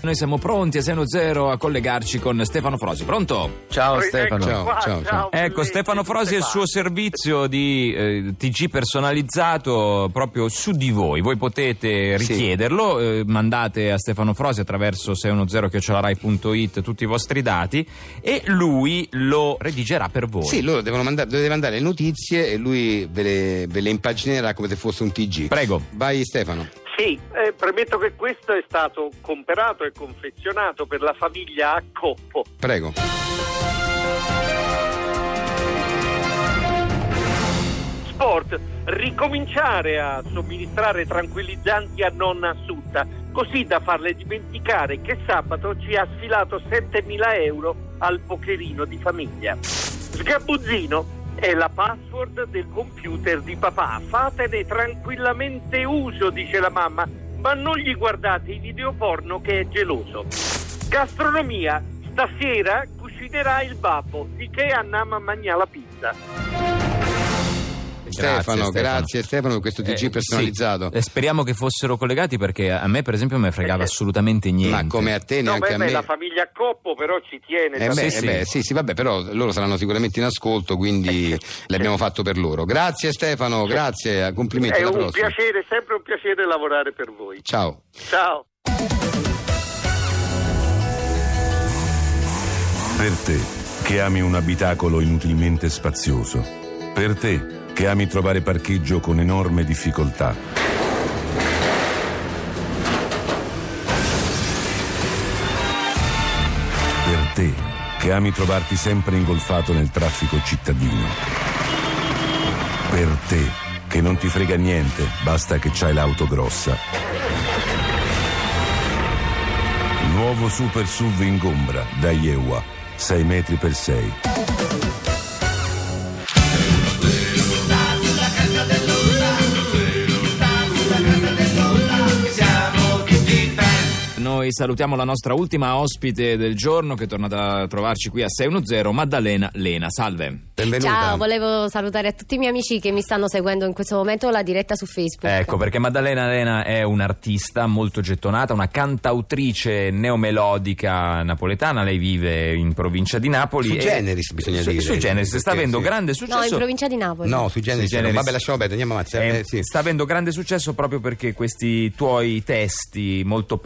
Noi siamo pronti a Seno Zero a collegarci con Stefano Frosi. Pronto? Ciao Ecco Stefano. qua, ciao, ciao. Ecco, Stefano Frosi e il suo servizio di eh, TG personalizzato proprio su di voi. Voi potete Sì. richiederlo, eh, mandate a Stefano Frosi attraverso 610-rai.it tutti i vostri dati e lui lo redigerà per voi. Sì, loro devono mandare, deve mandare le notizie e lui ve le, ve le impaginerà come se fosse un TG. Prego. Vai Stefano. Sì, eh, premetto che questo è stato comperato e confezionato per la famiglia a Coppo. Prego. Sport, ricominciare a somministrare tranquillizzanti a nonna Assunta, così da farle dimenticare che sabato ci ha sfilato 7.000 euro al pokerino di famiglia. Sgabuzzino è la password del computer di papà. Fatene tranquillamente uso, dice la mamma, ma non gli guardate i video porno che è geloso. Gastronomia, stasera cucinerà il babbo, di che andiamo a mangiare la pizza. Stefano, grazie Stefano per questo TG Eh, personalizzato. sì. Eh, speriamo che fossero collegati perché a me per esempio non mi fregava Eh, assolutamente niente. Ma come a te No, neanche beh, a me. la famiglia Coppo però ci tiene. Eh, beh, Sì, eh sì. beh, sì, sì, vabbè, però loro saranno sicuramente in ascolto, quindi l'abbiamo fatto per loro. Grazie Stefano, grazie, complimenti È alla un prossima. piacere, sempre un piacere lavorare per voi. Ciao. Ciao. Per te, che ami un abitacolo inutilmente spazioso. Per te, che ami trovare parcheggio con enorme difficoltà. Per te, che ami trovarti sempre ingolfato nel traffico cittadino. Per te, che non ti frega niente, basta che c'hai l'auto grossa. Nuovo Super SUV Ingombra da Ieua, 6 metri per 6. Noi salutiamo la nostra ultima ospite del giorno che è tornata a trovarci qui a 610, Maddalena Lena. Salve. Benvenuta. Ciao, volevo salutare a tutti i miei amici che mi stanno seguendo in questo momento la diretta su Facebook. Ecco, perché Maddalena Lena è un'artista molto gettonata, una cantautrice neomelodica napoletana. Lei vive in provincia di Napoli. Su e- Generis, bisogna su, dire. Su Generis, sta avendo sì. grande No, successo. in provincia di Napoli. No, sui generi. Sui generis. Vabbè, lasciamo perdere, andiamo avanti. Eh, Eh, sì. Sta avendo grande successo proprio perché questi tuoi testi molto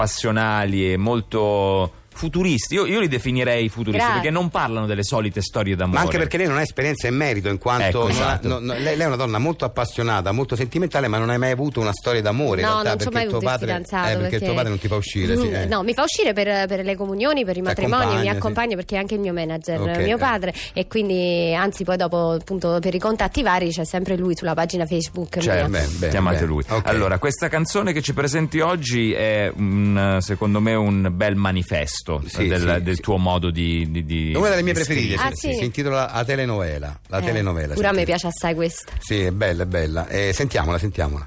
passionali e molto futuristi, io, io li definirei futuristi Grazie. perché non parlano delle solite storie d'amore. Ma anche perché lei non ha esperienza e merito, in quanto Ecco, esatto. no, no, lei, lei è una donna molto appassionata, molto sentimentale, ma non hai mai avuto una storia d'amore. in No, realtà, non ci ho perché mai tuo avuto il padre, fidanzato. eh, perché, tuo padre non ti fa uscire. Sì, eh. No, mi fa uscire per, per le comunioni, per i matrimoni, accompagna, mi sì. accompagna perché è anche il mio manager, Ok, mio eh. padre, e quindi, anzi, poi dopo, appunto, per i contatti vari c'è sempre lui sulla pagina Facebook. Mia. Beh, beh, chiamate beh. lui. Ok. Allora, questa canzone che ci presenti oggi è un, secondo me un bel manifesto Sì, del, sì, del sì. tuo modo di, di, di- È una delle mie preferite, Ah, si, sì? si intitola La telenovela. La Eh, telenovela Pure a me piace assai questa. Sì, è bella, è bella. Eh, sentiamola, sentiamola.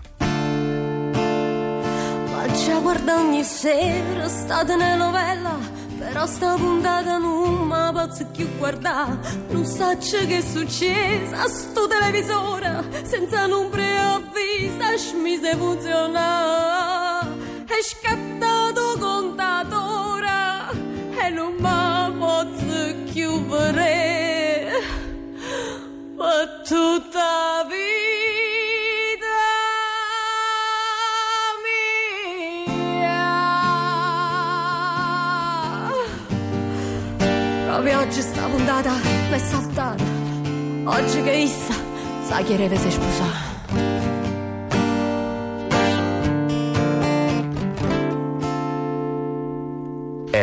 Ma già guarda ogni sera sta telenovela Però sta puntata non mi posso più guardare Non so che è successo a sto televisore Senza un preavviso tutta vita mia. Proprio oggi sta puntata è saltata Oggi che issa sa chi deve si sposare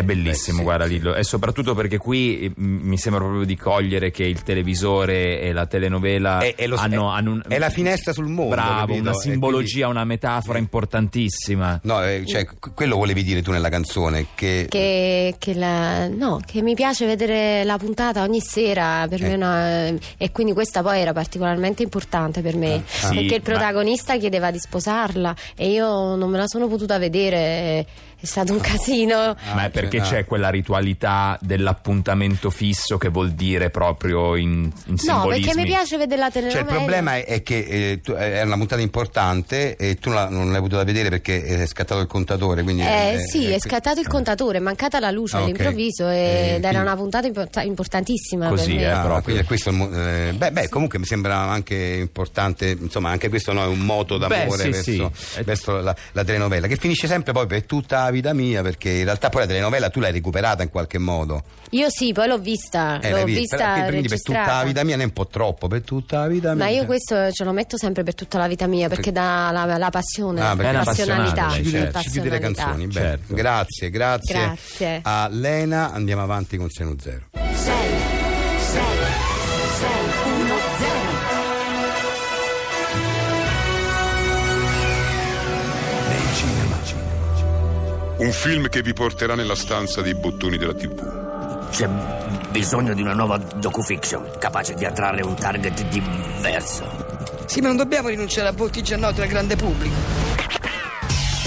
È bellissimo, Beh, sì, guarda sì. Lillo, e soprattutto perché qui eh, mi sembra proprio di cogliere che il televisore e la telenovela È, è lo- hanno, è- hanno un- è la finestra sul mondo. Bravo, capito? una simbologia, una metafora importantissima. quindi- No, eh, cioè, qu- quello volevi dire tu nella canzone. Che, Che, che la- no, che mi piace vedere la puntata ogni sera per Eh. me è una- e quindi questa poi era particolarmente importante per me Ah, sì, perché il ma- protagonista chiedeva di sposarla e io non me la sono potuta vedere è stato un casino Ma è perché perché Ah. c'è quella ritualità dell'appuntamento fisso che vuol dire proprio in, in No, simbolismi. perché mi piace vedere la telenovela. Cioè, il problema è, è che eh, tu- è una puntata importante e tu non, la- non l'hai potuta vedere perché è scattato il contatore. Quindi, Eh, eh, sì, eh, è scattato il contatore, è mancata la luce Ah, all'improvviso Eh, ed era una puntata import- importantissima Così, per me. eh. Proprio. quindi è questo eh, beh, beh, comunque mi sembra anche importante, insomma, anche questo no, è un moto d'amore Beh, sì, verso, sì. verso la, la telenovela, che finisce sempre poi per tutta la vita mia, perché in realtà poi la telenovela tu l'hai recuperata in qualche modo. Io sì, poi l'ho vista, Eh, l'ho vista però che- quindi per tutta la vita mia ne è un po' troppo, per tutta la vita mia. Ma io questo ce lo metto sempre per tutta la vita mia perché dà la, la passione, Ah, perché È la passionalità. ci certo. ci chiude le passionalità. canzoni. Bene. Certo. Grazie, grazie, Grazie. a Lena. Andiamo avanti con Seno Zero. 6 6 6 1 0 Un film che vi porterà nella stanza dei bottoni della TV. C'è bisogno di una nuova docufiction, capace di attrarre un target diverso. Sì, ma non dobbiamo rinunciare a volti già noti al grande pubblico.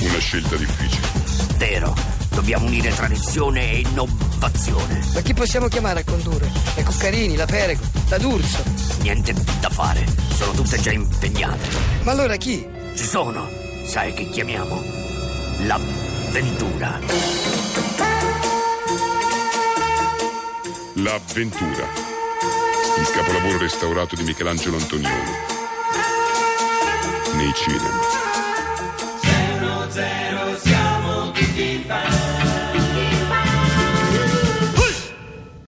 Una scelta difficile. Vero, dobbiamo unire tradizione e innovazione. Ma chi possiamo chiamare a condurre? La Cuccarini, la Perego, la D'Urso. Niente da fare, sono tutte già impegnate. Ma allora chi? Ci sono, sai che chiamiamo? L'avventura. L'avventura. Il capolavoro restaurato di Michelangelo Antonioni. Nei cinema.